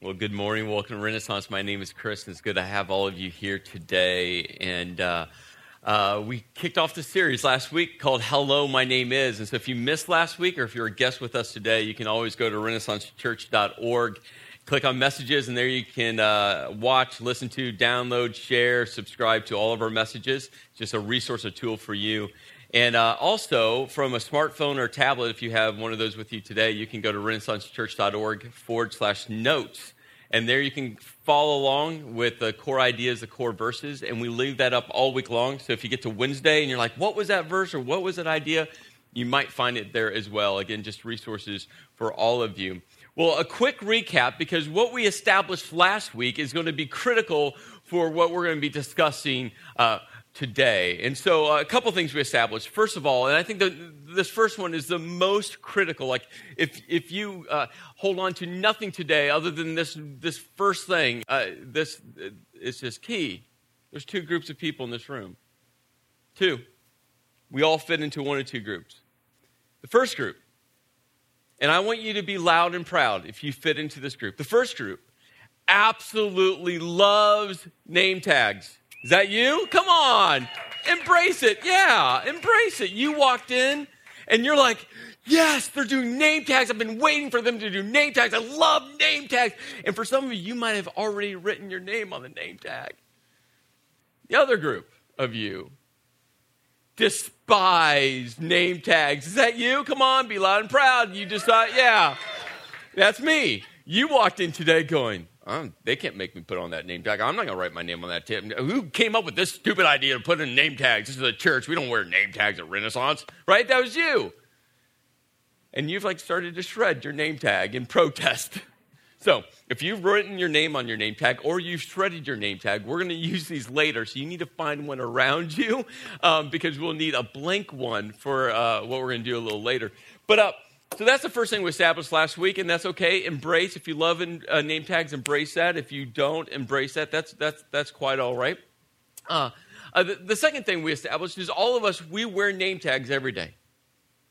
Well, good morning. Welcome to Renaissance. My name is Chris, and it's good to have all of you here today. And uh, uh, we kicked off the series last week called Hello, My Name Is. And so if you missed last week, or if you're a guest with us today, you can always go to renaissancechurch.org, click on messages, and there you can uh, watch, listen to, download, share, subscribe to all of our messages. Just a resource, a tool for you. And uh, also, from a smartphone or tablet, if you have one of those with you today, you can go to renaissancechurch.org forward slash notes. And there you can follow along with the core ideas, the core verses. And we leave that up all week long. So if you get to Wednesday and you're like, what was that verse or what was that idea? You might find it there as well. Again, just resources for all of you. Well, a quick recap because what we established last week is going to be critical for what we're going to be discussing uh, today. And so, uh, a couple things we established. First of all, and I think the, this first one is the most critical. Like, if, if you uh, hold on to nothing today other than this, this first thing, uh, this is just key. There's two groups of people in this room. Two. We all fit into one of two groups. The first group, and I want you to be loud and proud if you fit into this group. The first group absolutely loves name tags. Is that you? Come on. Embrace it. Yeah, embrace it. You walked in and you're like, yes, they're doing name tags. I've been waiting for them to do name tags. I love name tags. And for some of you, you might have already written your name on the name tag. The other group of you despise name tags. Is that you? Come on, be loud and proud. You just thought, yeah, that's me. You walked in today going, Oh, they can't make me put on that name tag. I'm not going to write my name on that tip. Who came up with this stupid idea to put in name tags? This is a church. We don't wear name tags at Renaissance, right? That was you. And you've like started to shred your name tag in protest. So, if you've written your name on your name tag or you've shredded your name tag, we're going to use these later. So, you need to find one around you um, because we'll need a blank one for uh, what we're going to do a little later. But uh, so that's the first thing we established last week, and that's okay. Embrace if you love in, uh, name tags, embrace that. If you don't embrace that, that's that's that's quite all right. Uh, uh, the, the second thing we established is all of us we wear name tags every day.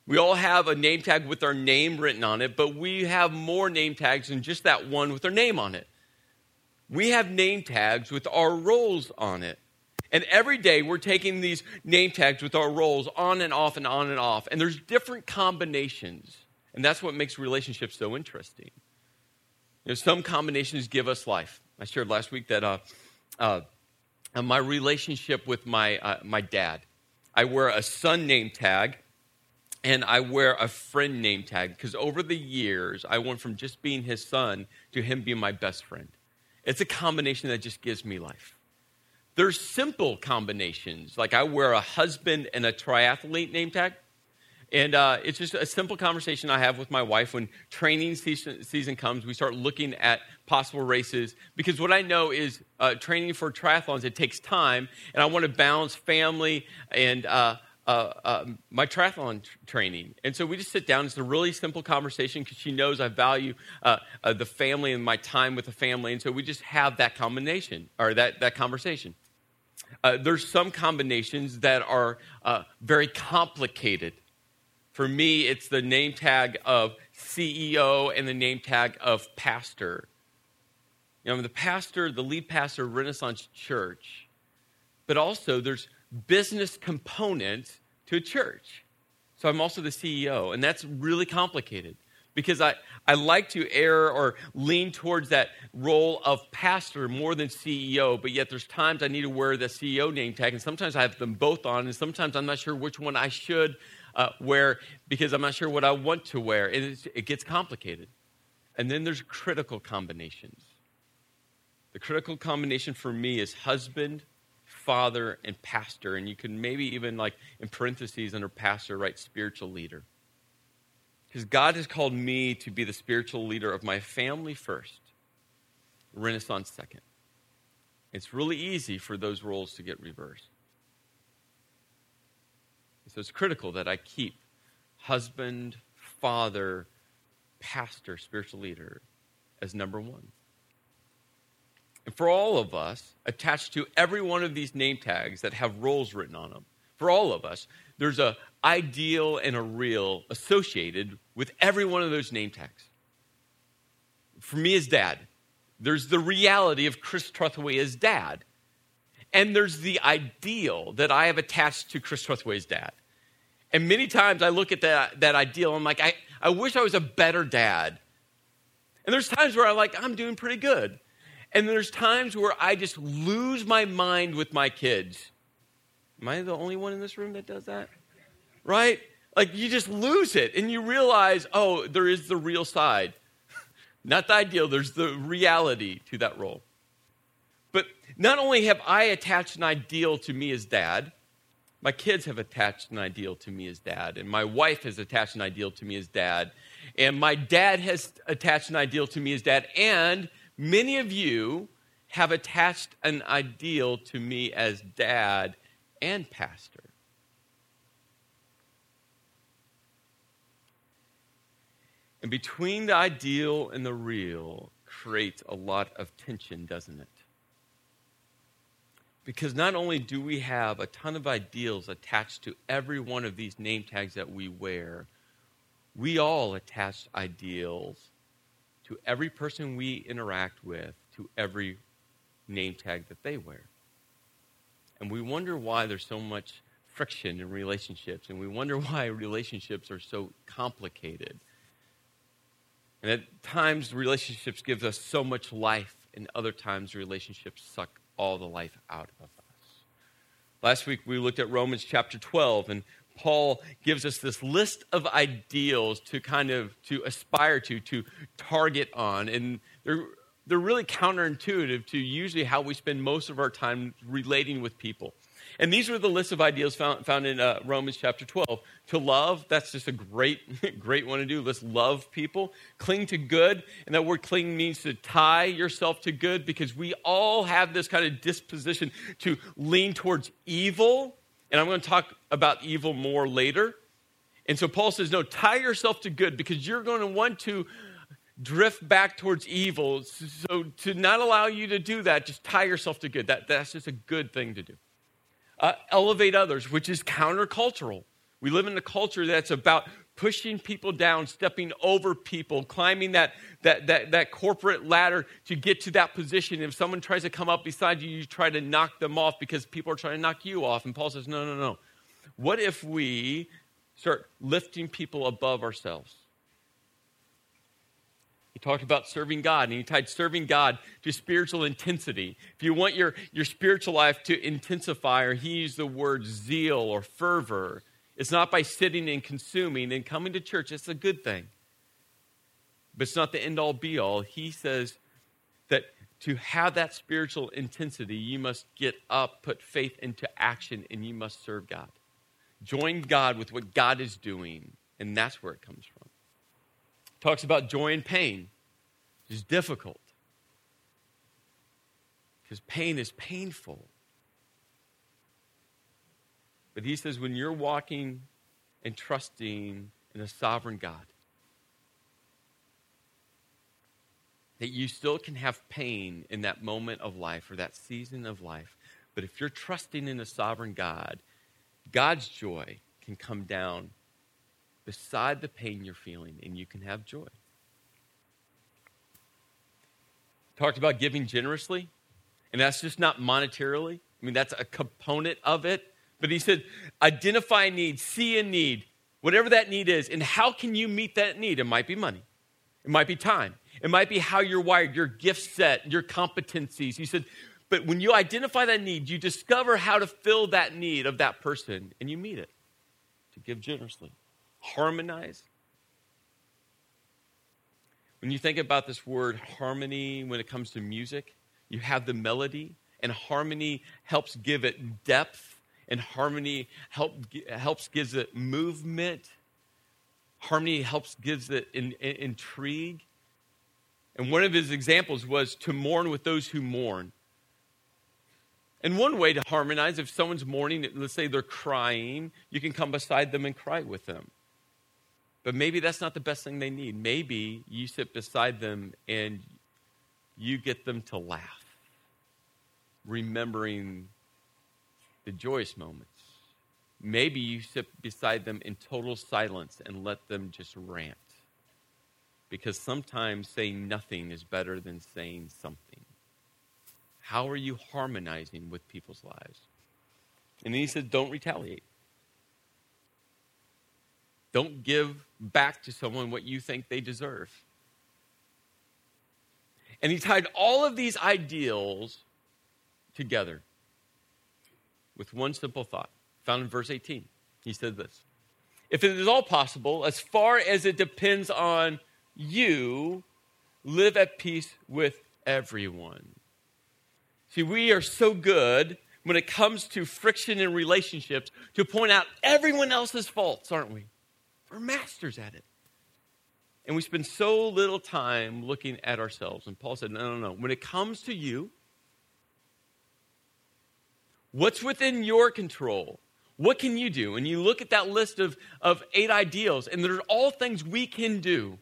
We all have a name tag with our name written on it, but we have more name tags than just that one with our name on it. We have name tags with our roles on it. And every day we're taking these name tags with our roles on and off and on and off. And there's different combinations. And that's what makes relationships so interesting. You know, some combinations give us life. I shared last week that uh, uh, my relationship with my, uh, my dad, I wear a son name tag and I wear a friend name tag because over the years, I went from just being his son to him being my best friend. It's a combination that just gives me life. There's simple combinations, like I wear a husband and a triathlete name tag. And uh, it's just a simple conversation I have with my wife when training season, season comes. We start looking at possible races because what I know is uh, training for triathlons, it takes time, and I want to balance family and uh, uh, uh my triathlon t- training. And so we just sit down. It's a really simple conversation because she knows I value uh, the family and my time with the family. And so we just have that combination or that, that conversation. there's some combinations that are very complicated for me, it's the name tag of CEO and the name tag of pastor. You know, I'm the pastor, the lead pastor of Renaissance Church, but also there's business component to a church. So I'm also the CEO, and that's really complicated because I, I like to err or lean towards that role of pastor more than CEO, but yet there's times I need to wear the CEO name tag, and sometimes I have them both on, and sometimes I'm not sure which one I should uh, wear because I'm not sure what I want to wear. It, it gets complicated. And then there's critical combinations. The critical combination for me is husband, father, and pastor. And you can maybe even, like, in parentheses under pastor, write spiritual leader. Because God has called me to be the spiritual leader of my family first, Renaissance second. It's really easy for those roles to get reversed. So it's critical that I keep husband, father, pastor, spiritual leader as number one. And for all of us, attached to every one of these name tags that have roles written on them, for all of us, there's a ideal and a real associated with every one of those name tags. For me as dad, There's the reality of Chris Trethewey as dad. And there's the ideal that I have attached to Chris Trethewey's dad. And many times I look at that, that ideal, I'm like, I, I wish I was a better dad. And there's times where I'm like, I'm doing pretty good. And there's times where I just lose my mind with my kids. Am I the only one in this room that does that? Right? Like you just lose it and you realize, oh, there is the real side. Not the ideal, there's the reality to that role. But not only have I attached an ideal to me as dad, my kids have attached an ideal to me as dad, and my wife has attached an ideal to me as dad, and my dad has attached an ideal to me as dad, and many of you have attached an ideal to me as dad and pastor. And between the ideal and the real creates a lot of tension, doesn't it? Because not only do we have a ton of ideals attached to every one of these name tags that we wear, we all attach ideals to every person we interact with, to every name tag that they wear. And we wonder why there's so much friction in relationships, and we wonder why relationships are so complicated. And at times, relationships give us so much life, and other times, relationships suck all the life out of us. Last week we looked at Romans chapter 12 and Paul gives us this list of ideals to kind of to aspire to, to target on and they're they're really counterintuitive to usually how we spend most of our time relating with people. And these were the list of ideals found, found in uh, Romans chapter 12. To love, that's just a great, great one to do. Let's love people. Cling to good. And that word cling means to tie yourself to good because we all have this kind of disposition to lean towards evil. And I'm going to talk about evil more later. And so Paul says, no, tie yourself to good because you're going to want to drift back towards evil. So to not allow you to do that, just tie yourself to good. That, that's just a good thing to do uh, elevate others, which is countercultural. We live in a culture that's about pushing people down, stepping over people, climbing that, that, that, that corporate ladder to get to that position. If someone tries to come up beside you, you try to knock them off because people are trying to knock you off. And Paul says, no, no, no. What if we start lifting people above ourselves? He talked about serving God, and he tied serving God to spiritual intensity. If you want your, your spiritual life to intensify, or he used the word zeal or fervor, it's not by sitting and consuming and coming to church. It's a good thing. But it's not the end all be all. He says that to have that spiritual intensity, you must get up, put faith into action, and you must serve God. Join God with what God is doing, and that's where it comes from. Talks about joy and pain. It's difficult. Because pain is painful. But he says when you're walking and trusting in a sovereign God, that you still can have pain in that moment of life or that season of life. But if you're trusting in a sovereign God, God's joy can come down beside the pain you're feeling, and you can have joy. Talked about giving generously, and that's just not monetarily. I mean, that's a component of it. But he said, identify a need, see a need, whatever that need is, and how can you meet that need? It might be money, it might be time, it might be how you're wired, your gift set, your competencies. He said, but when you identify that need, you discover how to fill that need of that person, and you meet it to give generously harmonize. When you think about this word harmony when it comes to music, you have the melody, and harmony helps give it depth, and harmony help, helps gives it movement. Harmony helps gives it in, in, intrigue. And one of his examples was to mourn with those who mourn. And one way to harmonize, if someone's mourning, let's say they're crying, you can come beside them and cry with them. But maybe that's not the best thing they need. Maybe you sit beside them and you get them to laugh, remembering the joyous moments. Maybe you sit beside them in total silence and let them just rant. because sometimes saying nothing is better than saying something. How are you harmonizing with people's lives? And then he said, don't retaliate. Don't give back to someone what you think they deserve. And he tied all of these ideals together with one simple thought found in verse 18. He said this If it is all possible, as far as it depends on you, live at peace with everyone. See, we are so good when it comes to friction in relationships to point out everyone else's faults, aren't we? We're masters at it. And we spend so little time looking at ourselves. And Paul said, no, no, no. When it comes to you, what's within your control? What can you do? And you look at that list of, of eight ideals, and they're all things we can do.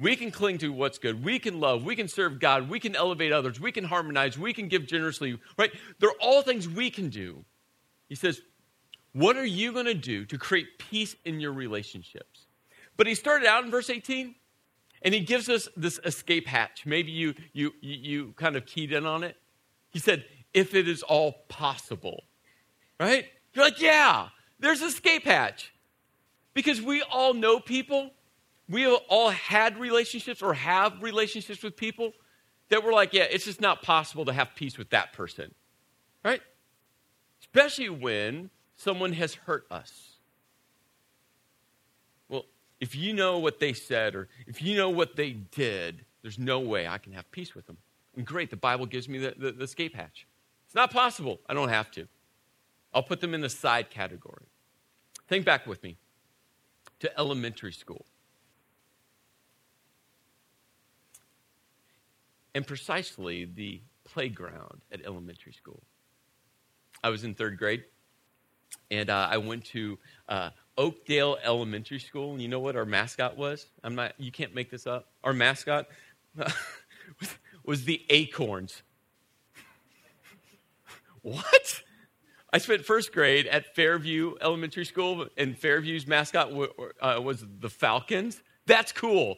We can cling to what's good. We can love. We can serve God. We can elevate others. We can harmonize. We can give generously, right? They're all things we can do. He says, What are you going to do to create peace in your relationships? But he started out in verse 18 and he gives us this escape hatch. Maybe you, you, you kind of keyed in on it. He said, If it is all possible, right? You're like, Yeah, there's escape hatch. Because we all know people we all had relationships or have relationships with people that were like, yeah, it's just not possible to have peace with that person. Right? Especially when someone has hurt us. Well, if you know what they said or if you know what they did, there's no way I can have peace with them. And great, the Bible gives me the, the, the escape hatch. It's not possible. I don't have to. I'll put them in the side category. Think back with me to elementary school. and precisely the playground at elementary school. I was in third grade, and uh, I went to uh, Oakdale Elementary School. And you know what our mascot was? I'm not. You can't make this up. Our mascot was the acorns. what? I spent first grade at Fairview Elementary School, and Fairview's mascot uh, was the Falcons. That's cool.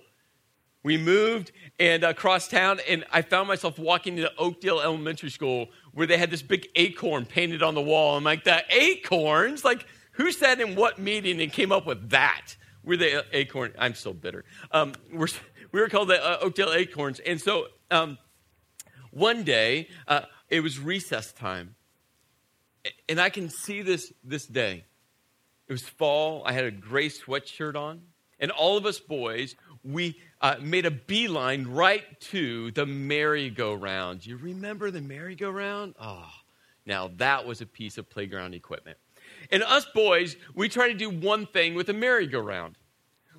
We moved and across town, and I found myself walking into Oakdale Elementary School where they had this big acorn painted on the wall. I'm like, the acorns? Like, who sat in what meeting and came up with that? We're the acorn. I'm so bitter. Um, we're, we were called the uh, Oakdale Acorns. And so um, one day, uh, it was recess time. And I can see this this day. It was fall. I had a gray sweatshirt on. And all of us boys, we uh, made a beeline right to the merry-go-round. You remember the merry-go-round? Oh, now that was a piece of playground equipment. And us boys, we tried to do one thing with the merry-go-round.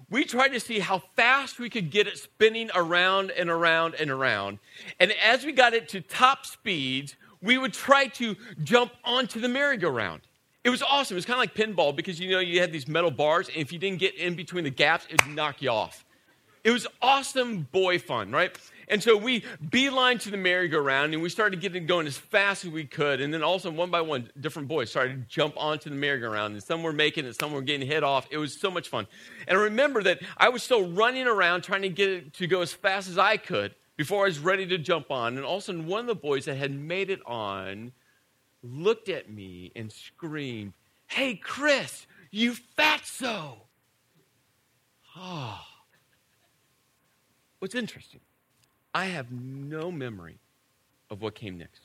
We tried to see how fast we could get it spinning around and around and around. And as we got it to top speeds, we would try to jump onto the merry-go-round. It was awesome. It was kind of like pinball because you know you had these metal bars, and if you didn't get in between the gaps, it'd knock you off. It was awesome boy fun, right? And so we beeline to the merry-go-round and we started getting going as fast as we could. And then also one by one, different boys started to jump onto the merry-go-round. And some were making it, some were getting hit off. It was so much fun. And I remember that I was still running around trying to get it to go as fast as I could before I was ready to jump on. And all of a sudden, one of the boys that had made it on looked at me and screamed, Hey, Chris, you fatso! Oh. What's interesting, I have no memory of what came next.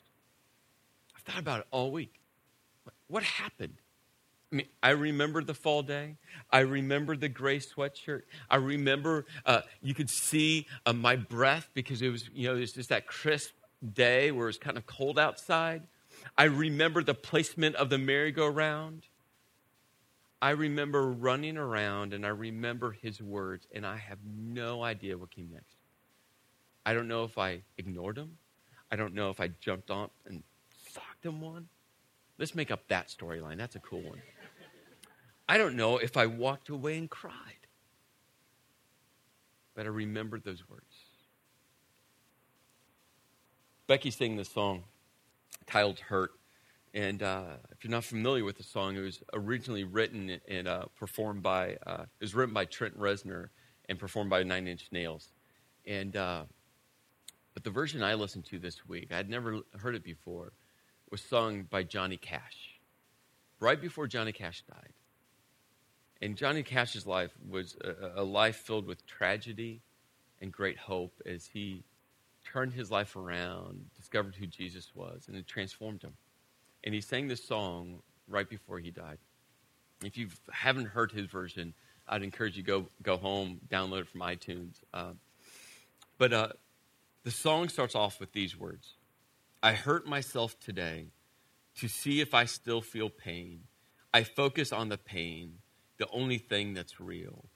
I've thought about it all week. What happened? I mean, I remember the fall day. I remember the gray sweatshirt. I remember uh, you could see uh, my breath because it was, you know, it was just that crisp day where it was kind of cold outside. I remember the placement of the merry-go-round. I remember running around and I remember his words, and I have no idea what came next. I don't know if I ignored him. I don't know if I jumped on and socked him one. Let's make up that storyline. That's a cool one. I don't know if I walked away and cried. But I remembered those words. Becky sang this song titled Hurt. And uh, if you're not familiar with the song, it was originally written and uh, performed by, uh, it was written by Trent Reznor and performed by Nine Inch Nails. And uh, but the version I listened to this week, I had never heard it before, was sung by Johnny Cash, right before Johnny Cash died. And Johnny Cash's life was a, a life filled with tragedy and great hope as he turned his life around, discovered who Jesus was, and it transformed him. And he sang this song right before he died. If you haven't heard his version, I'd encourage you go go home, download it from iTunes. Uh, but uh, the song starts off with these words: "I hurt myself today to see if I still feel pain. I focus on the pain, the only thing that's real.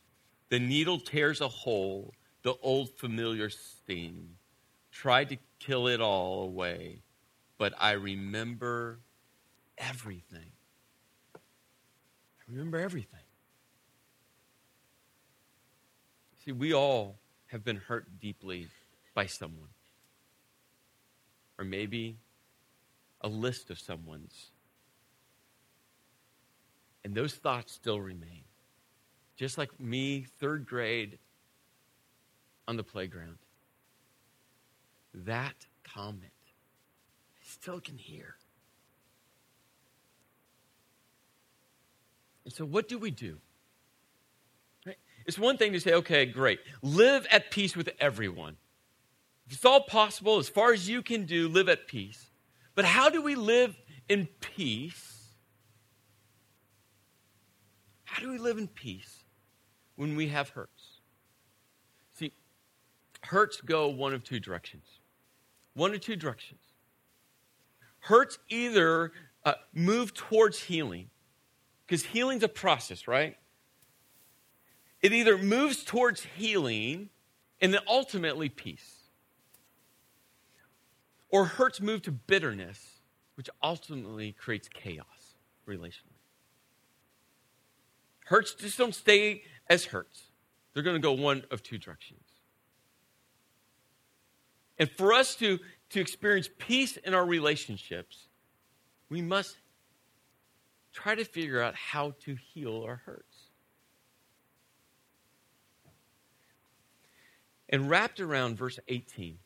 The needle tears a hole, the old familiar sting. Tried to kill it all away, but I remember everything. I remember everything." See, we all have been hurt deeply by someone. Or maybe a list of someone's. And those thoughts still remain. Just like me, third grade on the playground. That comment, I still can hear. And so, what do we do? It's one thing to say, okay, great, live at peace with everyone. If it's all possible, as far as you can do, live at peace. But how do we live in peace? How do we live in peace when we have hurts? See, hurts go one of two directions. One of two directions. Hurts either uh, move towards healing, because healing's a process, right? It either moves towards healing and then ultimately peace, or hurts move to bitterness, which ultimately creates chaos relationally. Hurts just don't stay as hurts, they're going to go one of two directions. And for us to, to experience peace in our relationships, we must try to figure out how to heal our hurts. And wrapped around verse 18,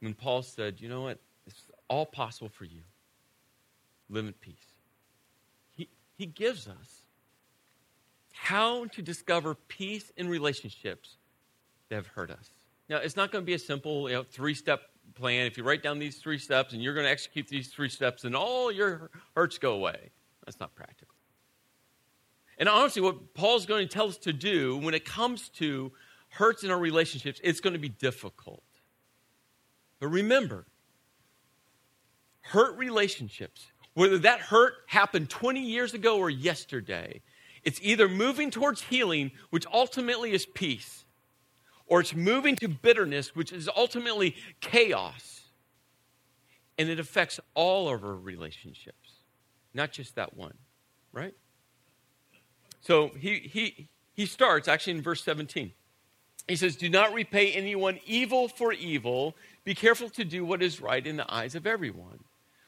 when Paul said, You know what? It's all possible for you. Live in peace. He, he gives us how to discover peace in relationships that have hurt us. Now, it's not going to be a simple you know, three step plan. If you write down these three steps and you're going to execute these three steps, and all your hurts go away. That's not practical. And honestly, what Paul's going to tell us to do when it comes to hurts in our relationships, it's going to be difficult. But remember, hurt relationships, whether that hurt happened 20 years ago or yesterday, it's either moving towards healing, which ultimately is peace, or it's moving to bitterness, which is ultimately chaos. And it affects all of our relationships, not just that one, right? So he, he, he starts actually in verse 17. He says, Do not repay anyone evil for evil. Be careful to do what is right in the eyes of everyone.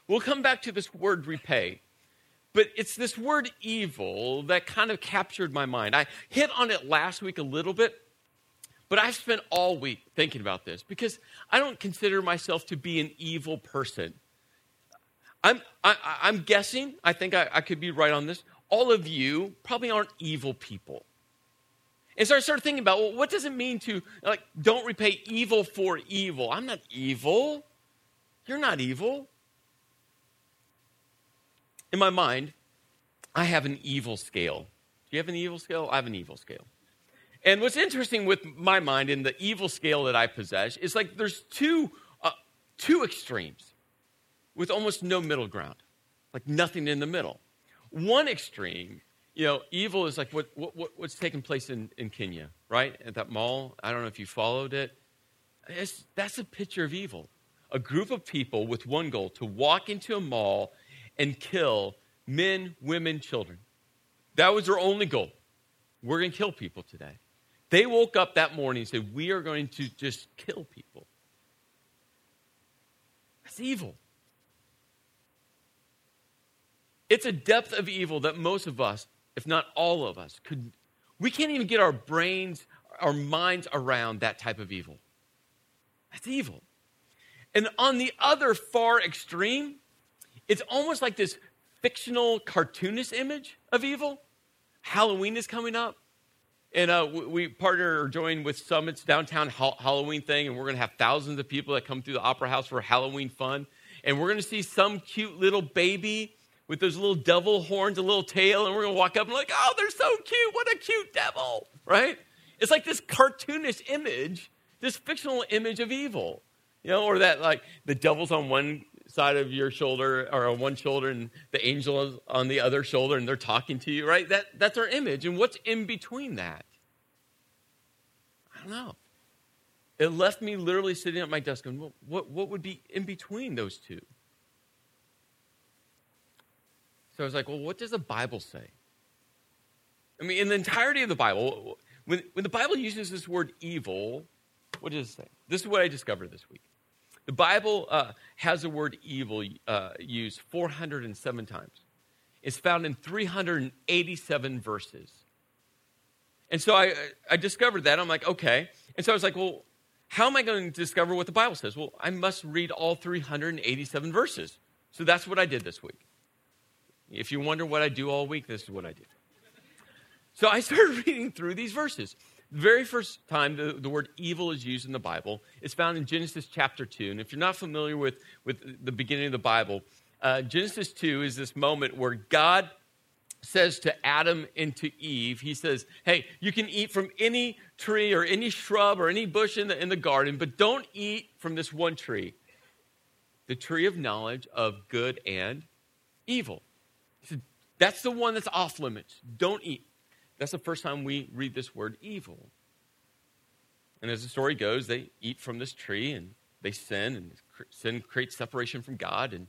We'll come back to this word repay. But it's this word evil that kind of captured my mind. I hit on it last week a little bit, but I've spent all week thinking about this because I don't consider myself to be an evil person. I'm, I, am guessing, I think I, I could be right on this. All of you probably aren't evil people. And so I started thinking about, well, what does it mean to, like, don't repay evil for evil? I'm not evil. You're not evil. In my mind, I have an evil scale. Do you have an evil scale? I have an evil scale. And what's interesting with my mind and the evil scale that I possess is like there's two, uh, two extremes with almost no middle ground, like nothing in the middle. One extreme you know, evil is like what, what, what's taking place in, in Kenya, right? At that mall. I don't know if you followed it. It's, that's a picture of evil. A group of people with one goal to walk into a mall and kill men, women, children. That was their only goal. We're going to kill people today. They woke up that morning and said, We are going to just kill people. That's evil. It's a depth of evil that most of us if not all of us, could we can't even get our brains, our minds around that type of evil. That's evil. And on the other far extreme, it's almost like this fictional cartoonist image of evil. Halloween is coming up. And uh, we partner or join with Summit's downtown Halloween thing, and we're going to have thousands of people that come through the Opera House for Halloween fun. And we're going to see some cute little baby with those little devil horns, a little tail, and we're going to walk up and like, oh, they're so cute. What a cute devil, right? It's like this cartoonish image, this fictional image of evil, you know, or that like the devil's on one side of your shoulder or on one shoulder and the angel is on the other shoulder and they're talking to you, right? That, that's our image. And what's in between that? I don't know. It left me literally sitting at my desk what, what, what would be in between those two? So I was like, well, what does the Bible say? I mean, in the entirety of the Bible, when, when the Bible uses this word evil, what does it say? This is what I discovered this week. The Bible uh, has the word evil uh, used 407 times. It's found in 387 verses. And so I, I discovered that. I'm like, okay. And so I was like, well, how am I going to discover what the Bible says? Well, I must read all 387 verses. So that's what I did this week. If you wonder what I do all week, this is what I did. So I started reading through these verses. The very first time the, the word evil is used in the Bible is found in Genesis chapter 2. And if you're not familiar with, with the beginning of the Bible, uh, Genesis 2 is this moment where God says to Adam and to Eve, He says, Hey, you can eat from any tree or any shrub or any bush in the, in the garden, but don't eat from this one tree, the tree of knowledge of good and evil. That's the one that's off limits. Don't eat. That's the first time we read this word evil. And as the story goes, they eat from this tree and they sin, and sin creates separation from God, and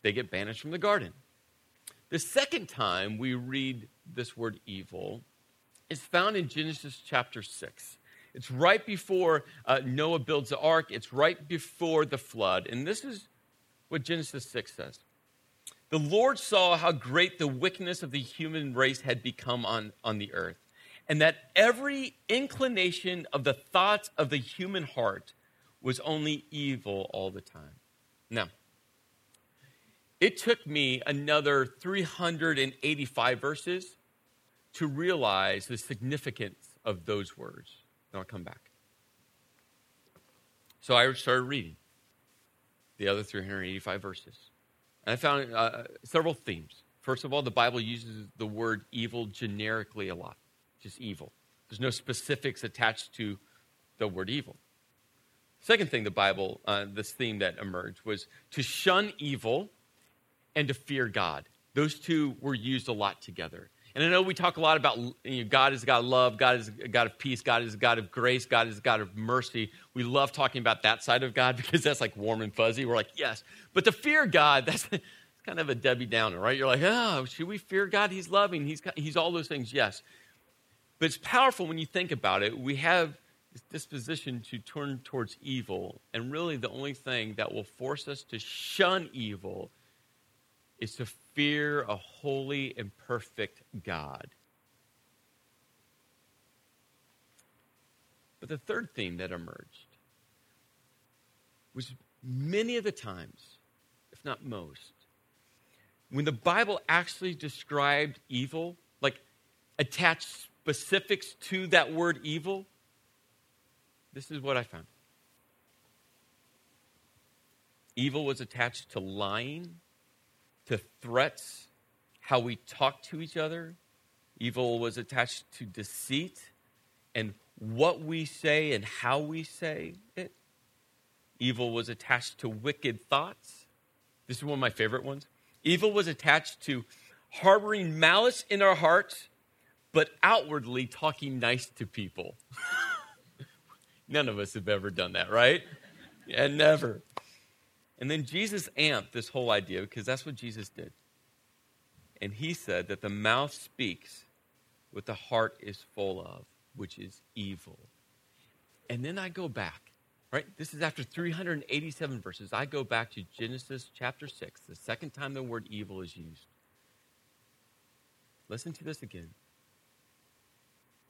they get banished from the garden. The second time we read this word evil is found in Genesis chapter 6. It's right before uh, Noah builds the ark, it's right before the flood. And this is what Genesis 6 says the Lord saw how great the wickedness of the human race had become on, on the earth, and that every inclination of the thoughts of the human heart was only evil all the time. Now, it took me another 385 verses to realize the significance of those words. And I'll come back. So I started reading the other 385 verses. I found uh, several themes. First of all, the Bible uses the word evil generically a lot, just evil. There's no specifics attached to the word evil. Second thing, the Bible, uh, this theme that emerged was to shun evil and to fear God. Those two were used a lot together. And I know we talk a lot about you know, God is a God of love, God is a God of peace, God is a God of grace, God is a God of mercy. We love talking about that side of God because that's like warm and fuzzy. We're like, yes. But to fear God, that's kind of a Debbie Downer, right? You're like, oh, should we fear God? He's loving, He's, he's all those things, yes. But it's powerful when you think about it. We have this disposition to turn towards evil, and really the only thing that will force us to shun evil is to fear a holy and perfect God. But the third theme that emerged was many of the times, if not most, when the Bible actually described evil, like attached specifics to that word evil, this is what I found. Evil was attached to lying, to threats, how we talk to each other. Evil was attached to deceit and what we say and how we say it. Evil was attached to wicked thoughts. This is one of my favorite ones. Evil was attached to harboring malice in our hearts, but outwardly talking nice to people. None of us have ever done that, right? Yeah, never. And then Jesus amped this whole idea because that's what Jesus did. And he said that the mouth speaks what the heart is full of, which is evil. And then I go back, right? This is after 387 verses. I go back to Genesis chapter 6, the second time the word evil is used. Listen to this again.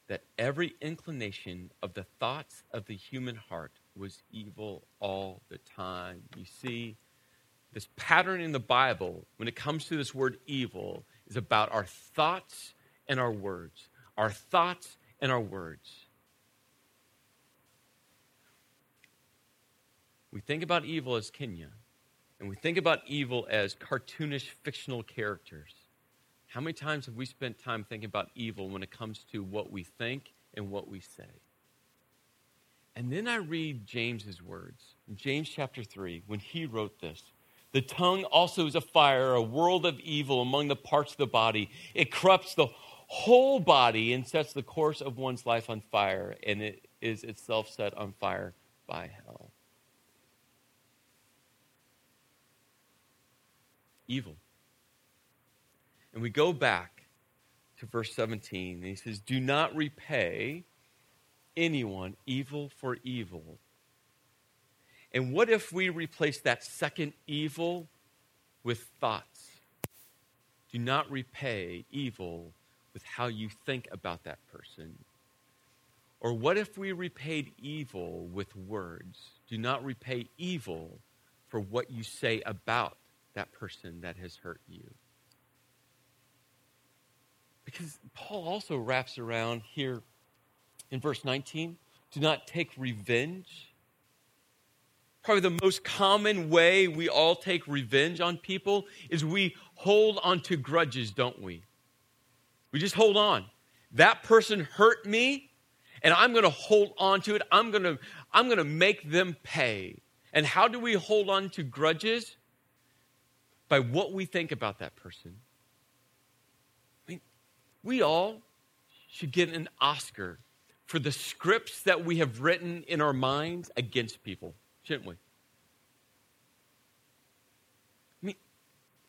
That every inclination of the thoughts of the human heart was evil all the time. You see, this pattern in the Bible, when it comes to this word evil, is about our thoughts and our words. Our thoughts and our words. We think about evil as Kenya, and we think about evil as cartoonish fictional characters. How many times have we spent time thinking about evil when it comes to what we think and what we say? And then I read James's words James chapter 3 when he wrote this. The tongue also is a fire, a world of evil among the parts of the body. It corrupts the whole body and sets the course of one's life on fire, and it is itself set on fire by hell. Evil. And we go back to verse 17, and he says, Do not repay anyone evil for evil. And what if we replace that second evil with thoughts? Do not repay evil with how you think about that person. Or what if we repaid evil with words? Do not repay evil for what you say about that person that has hurt you. Because Paul also wraps around here in verse 19 do not take revenge. Probably the most common way we all take revenge on people is we hold on to grudges, don't we? We just hold on. That person hurt me, and I'm going to hold on to it. I'm going to I'm going to make them pay. And how do we hold on to grudges? By what we think about that person. I mean, we all should get an Oscar for the scripts that we have written in our minds against people, shouldn't we? I mean,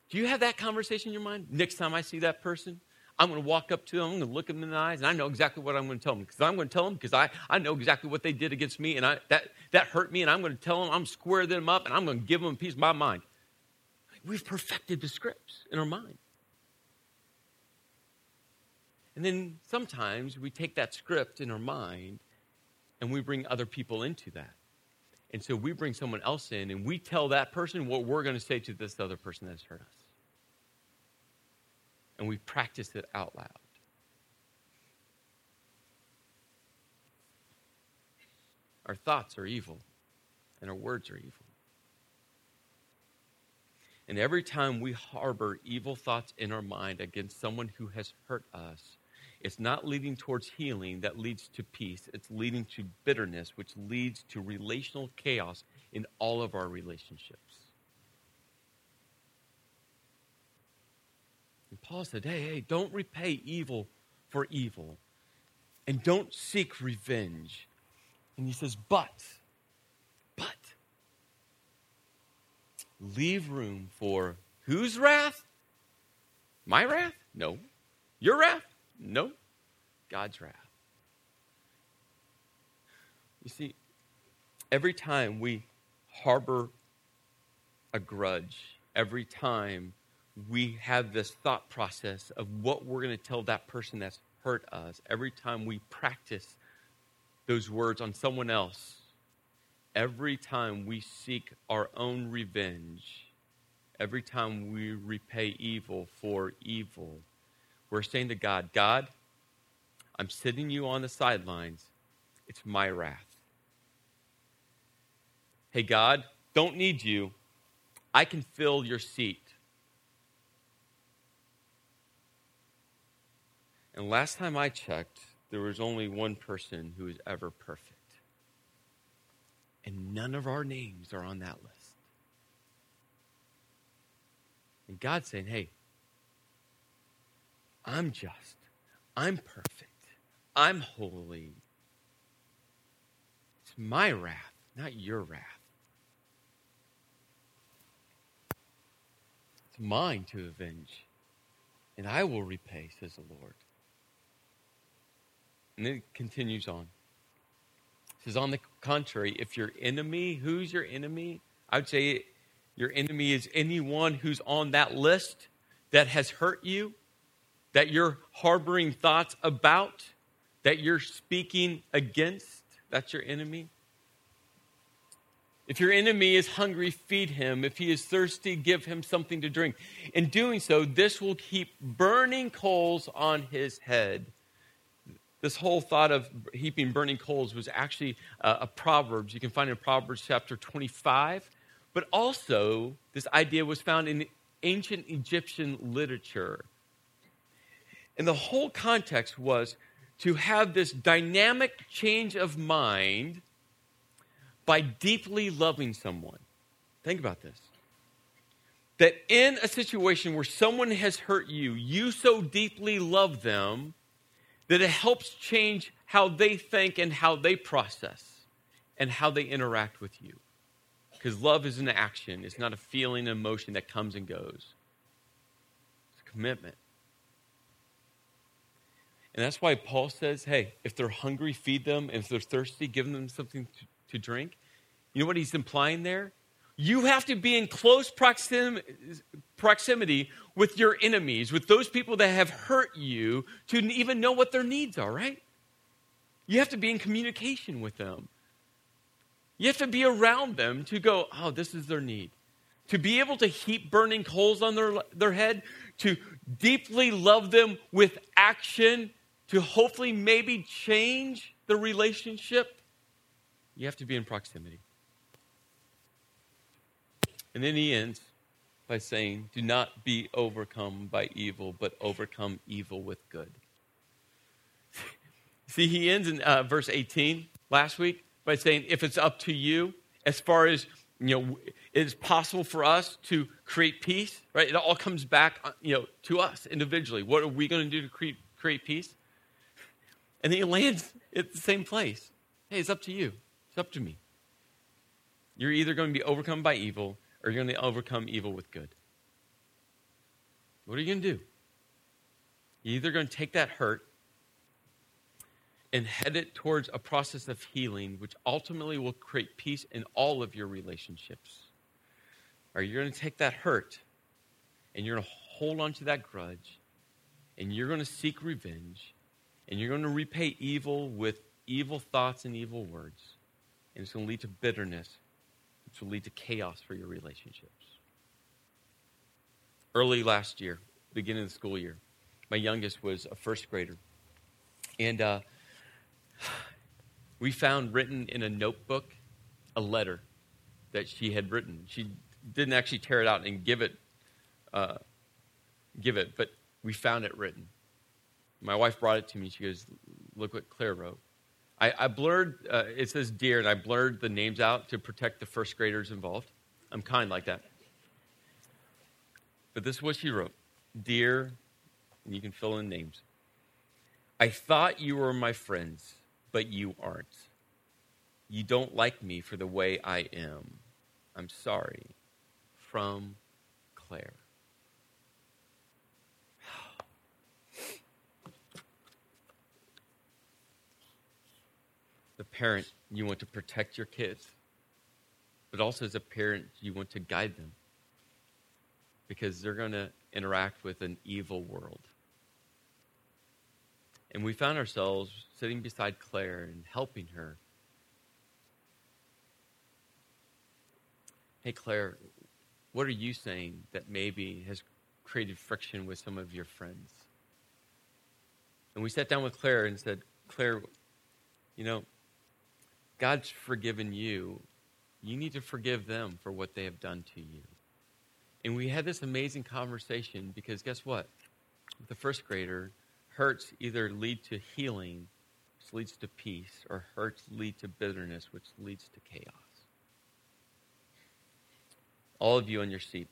do you have that conversation in your mind? Next time I see that person, I'm going to walk up to them, I'm going to look them in the eyes, and I know exactly what I'm going to tell them. Because I'm going to tell them because I, I know exactly what they did against me, and I, that, that hurt me, and I'm going to tell them, I'm square them up, and I'm going to give them a piece of my mind. We've perfected the scripts in our mind. And then sometimes we take that script in our mind and we bring other people into that. And so we bring someone else in and we tell that person what we're going to say to this other person that has hurt us. And we practice it out loud. Our thoughts are evil and our words are evil. And every time we harbor evil thoughts in our mind against someone who has hurt us, it's not leading towards healing that leads to peace. It's leading to bitterness, which leads to relational chaos in all of our relationships. And Paul said, hey, hey, don't repay evil for evil and don't seek revenge. And he says, but, but, leave room for whose wrath? My wrath? No. Your wrath? No, God's wrath. You see, every time we harbor a grudge, every time we have this thought process of what we're going to tell that person that's hurt us, every time we practice those words on someone else, every time we seek our own revenge, every time we repay evil for evil, we're saying to God, God, I'm sitting you on the sidelines. It's my wrath. Hey, God, don't need you. I can fill your seat. And last time I checked, there was only one person who was ever perfect. And none of our names are on that list. And God's saying, hey, I'm just. I'm perfect. I'm holy. It's my wrath, not your wrath. It's mine to avenge, and I will repay, says the Lord. And it continues on. It says, on the contrary, if your enemy, who's your enemy? I would say your enemy is anyone who's on that list that has hurt you that you're harboring thoughts about, that you're speaking against, that's your enemy. If your enemy is hungry, feed him. If he is thirsty, give him something to drink. In doing so, this will keep burning coals on his head. This whole thought of heaping burning coals was actually uh, a Proverbs. You can find in Proverbs chapter 25. But also, this idea was found in ancient Egyptian literature. And the whole context was to have this dynamic change of mind by deeply loving someone. Think about this. That in a situation where someone has hurt you, you so deeply love them that it helps change how they think and how they process and how they interact with you. Because love is an action, it's not a feeling, an emotion that comes and goes. It's a commitment. And that's why Paul says, hey, if they're hungry, feed them. And if they're thirsty, give them something to, to drink. You know what he's implying there? You have to be in close proxim- proximity with your enemies, with those people that have hurt you, to even know what their needs are, right? You have to be in communication with them. You have to be around them to go, oh, this is their need. To be able to heap burning coals on their, their head, to deeply love them with action, to hopefully maybe change the relationship, you have to be in proximity. And then he ends by saying, Do not be overcome by evil, but overcome evil with good. See, he ends in uh, verse 18 last week by saying, If it's up to you, as far as you know, it is possible for us to create peace, right? It all comes back, uh, you know, to us individually. What are we going to do to create, create peace? And then he lands at the same place. Hey, it's up to you. It's up to me. You're either going to be overcome by evil or you're going to overcome evil with good. What are you going to do? You're either going to take that hurt and head it towards a process of healing, which ultimately will create peace in all of your relationships. Or you're going to take that hurt and you're going to hold on to that grudge and you're going to seek revenge and you're going to repay evil with evil thoughts and evil words. And it's going to lead to bitterness which will lead to chaos for your relationships. Early last year, beginning of the school year, my youngest was a first grader. And uh, we found written in a notebook a letter that she had written. She didn't actually tear it out and give it, uh, give it, but we found it written. My wife brought it to me. She goes, "Look what Claire wrote." I, I blurred, uh, it says dear, and I blurred the names out to protect the first graders involved. I'm kind like that. But this is what she wrote Dear, and you can fill in names. I thought you were my friends, but you aren't. You don't like me for the way I am. I'm sorry. From Claire. Parent, you want to protect your kids, but also as a parent, you want to guide them because they're going to interact with an evil world. And we found ourselves sitting beside Claire and helping her. Hey, Claire, what are you saying that maybe has created friction with some of your friends? And we sat down with Claire and said, Claire, you know, God's forgiven you. You need to forgive them for what they have done to you. And we had this amazing conversation because guess what? The first grader, hurts either lead to healing, which leads to peace, or hurts lead to bitterness, which leads to chaos. All of you on your seat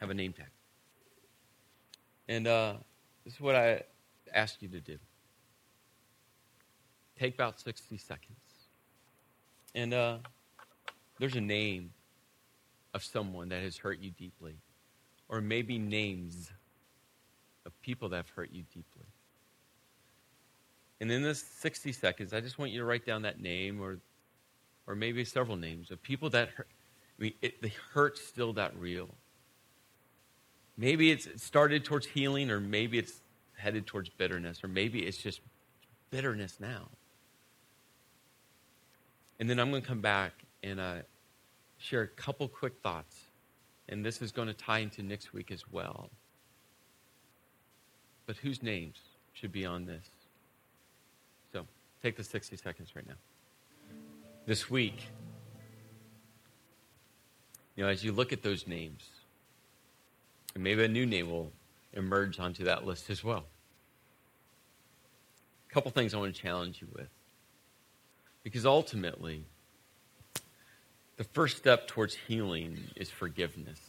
have a name tag. And uh, this is what I ask you to do. Take about 60 seconds. And uh, there's a name of someone that has hurt you deeply, or maybe names of people that have hurt you deeply. And in this 60 seconds, I just want you to write down that name or, or maybe several names of people that hurt. I mean, it, the hurt's still that real. Maybe it's started towards healing, or maybe it's headed towards bitterness, or maybe it's just bitterness now. And then I'm going to come back and uh, share a couple quick thoughts. And this is going to tie into next week as well. But whose names should be on this? So take the 60 seconds right now. This week, you know, as you look at those names, and maybe a new name will emerge onto that list as well. A couple things I want to challenge you with. Because ultimately, the first step towards healing is forgiveness.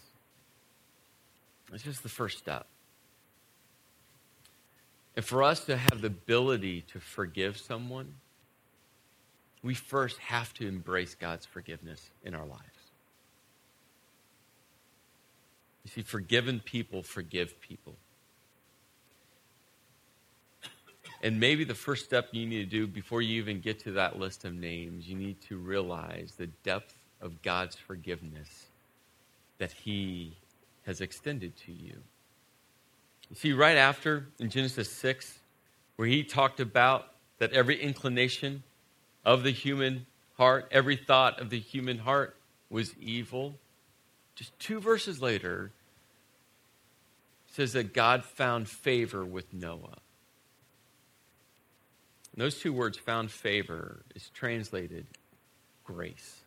It's just the first step. And for us to have the ability to forgive someone, we first have to embrace God's forgiveness in our lives. You see, forgiven people forgive people. And maybe the first step you need to do before you even get to that list of names, you need to realize the depth of God's forgiveness that He has extended to you. You see, right after in Genesis 6, where He talked about that every inclination of the human heart, every thought of the human heart was evil, just two verses later, says that God found favor with Noah. And those two words, found favor, is translated grace.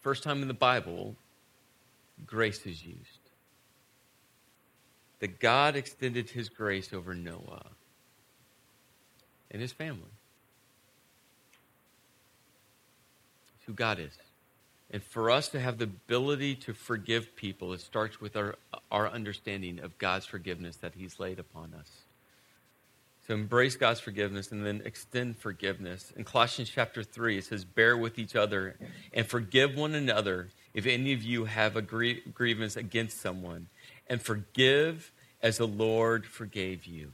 First time in the Bible, grace is used. That God extended his grace over Noah and his family. It's who God is. And for us to have the ability to forgive people, it starts with our, our understanding of God's forgiveness that he's laid upon us to embrace God's forgiveness and then extend forgiveness. In Colossians chapter 3, it says, Bear with each other and forgive one another if any of you have a grievance against someone, and forgive as the Lord forgave you.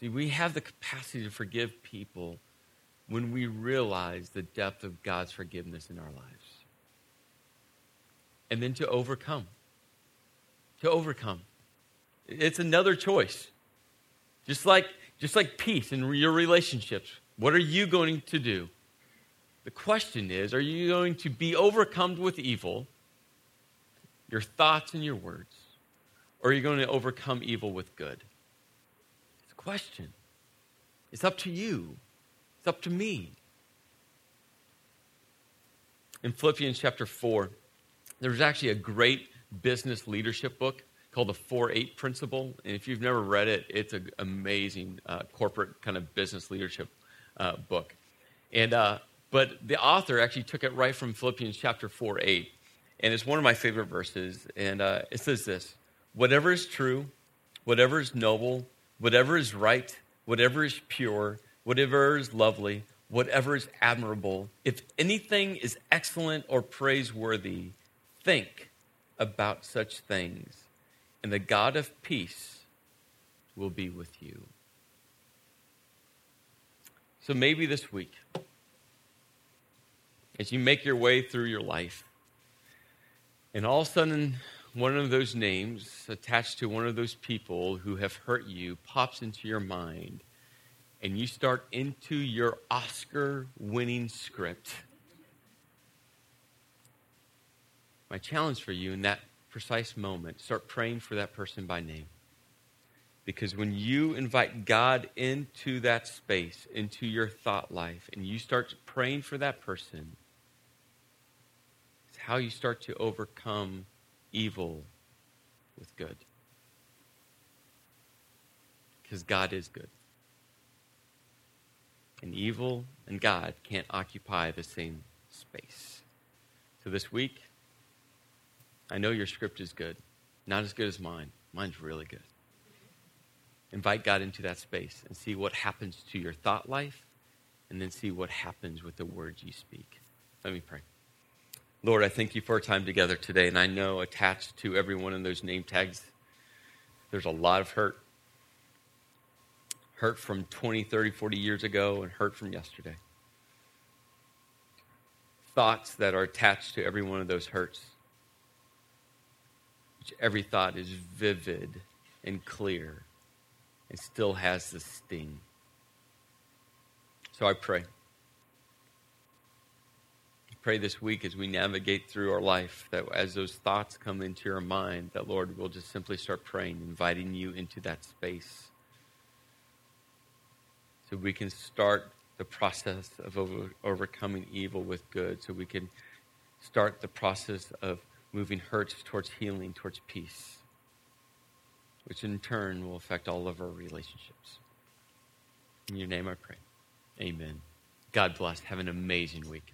See, we have the capacity to forgive people when we realize the depth of God's forgiveness in our lives. And then to overcome. To overcome. It's another choice. Just like, just like peace in your relationships. What are you going to do? The question is are you going to be overcome with evil, your thoughts and your words, or are you going to overcome evil with good? It's a question. It's up to you, it's up to me. In Philippians chapter 4, there's actually a great business leadership book called the 4 8 Principle. And if you've never read it, it's an amazing uh, corporate kind of business leadership uh, book. And, uh, but the author actually took it right from Philippians chapter 4 8. And it's one of my favorite verses. And uh, it says this Whatever is true, whatever is noble, whatever is right, whatever is pure, whatever is lovely, whatever is admirable, if anything is excellent or praiseworthy, think about such things and the God of peace will be with you. So maybe this week, as you make your way through your life, and all of a sudden, one of those names attached to one of those people who have hurt you pops into your mind, and you start into your Oscar winning script. My challenge for you in that precise moment, start praying for that person by name. Because when you invite God into that space, into your thought life, and you start praying for that person, it's how you start to overcome evil with good. Because God is good. And evil and God can't occupy the same space. So this week, I know your script is good. Not as good as mine. Mine's really good. Invite God into that space and see what happens to your thought life, and then see what happens with the words you speak. Let me pray. Lord, I thank you for our time together today, and I know attached to every one of those name tags, there's a lot of hurt. Hurt from 20, 30, 40 years ago, and hurt from yesterday. Thoughts that are attached to every one of those hurts every thought is vivid and clear and still has the sting. So I pray Pray this week as we navigate through our life that as those thoughts come into your mind, that Lord, we'll just simply start praying, inviting you into that space. So we can start the process of over, overcoming evil with good, so we can start the process of moving hurts towards healing, towards peace, which in turn will affect all of our relationships. In your name I pray. Amen. God bless. Have an amazing week.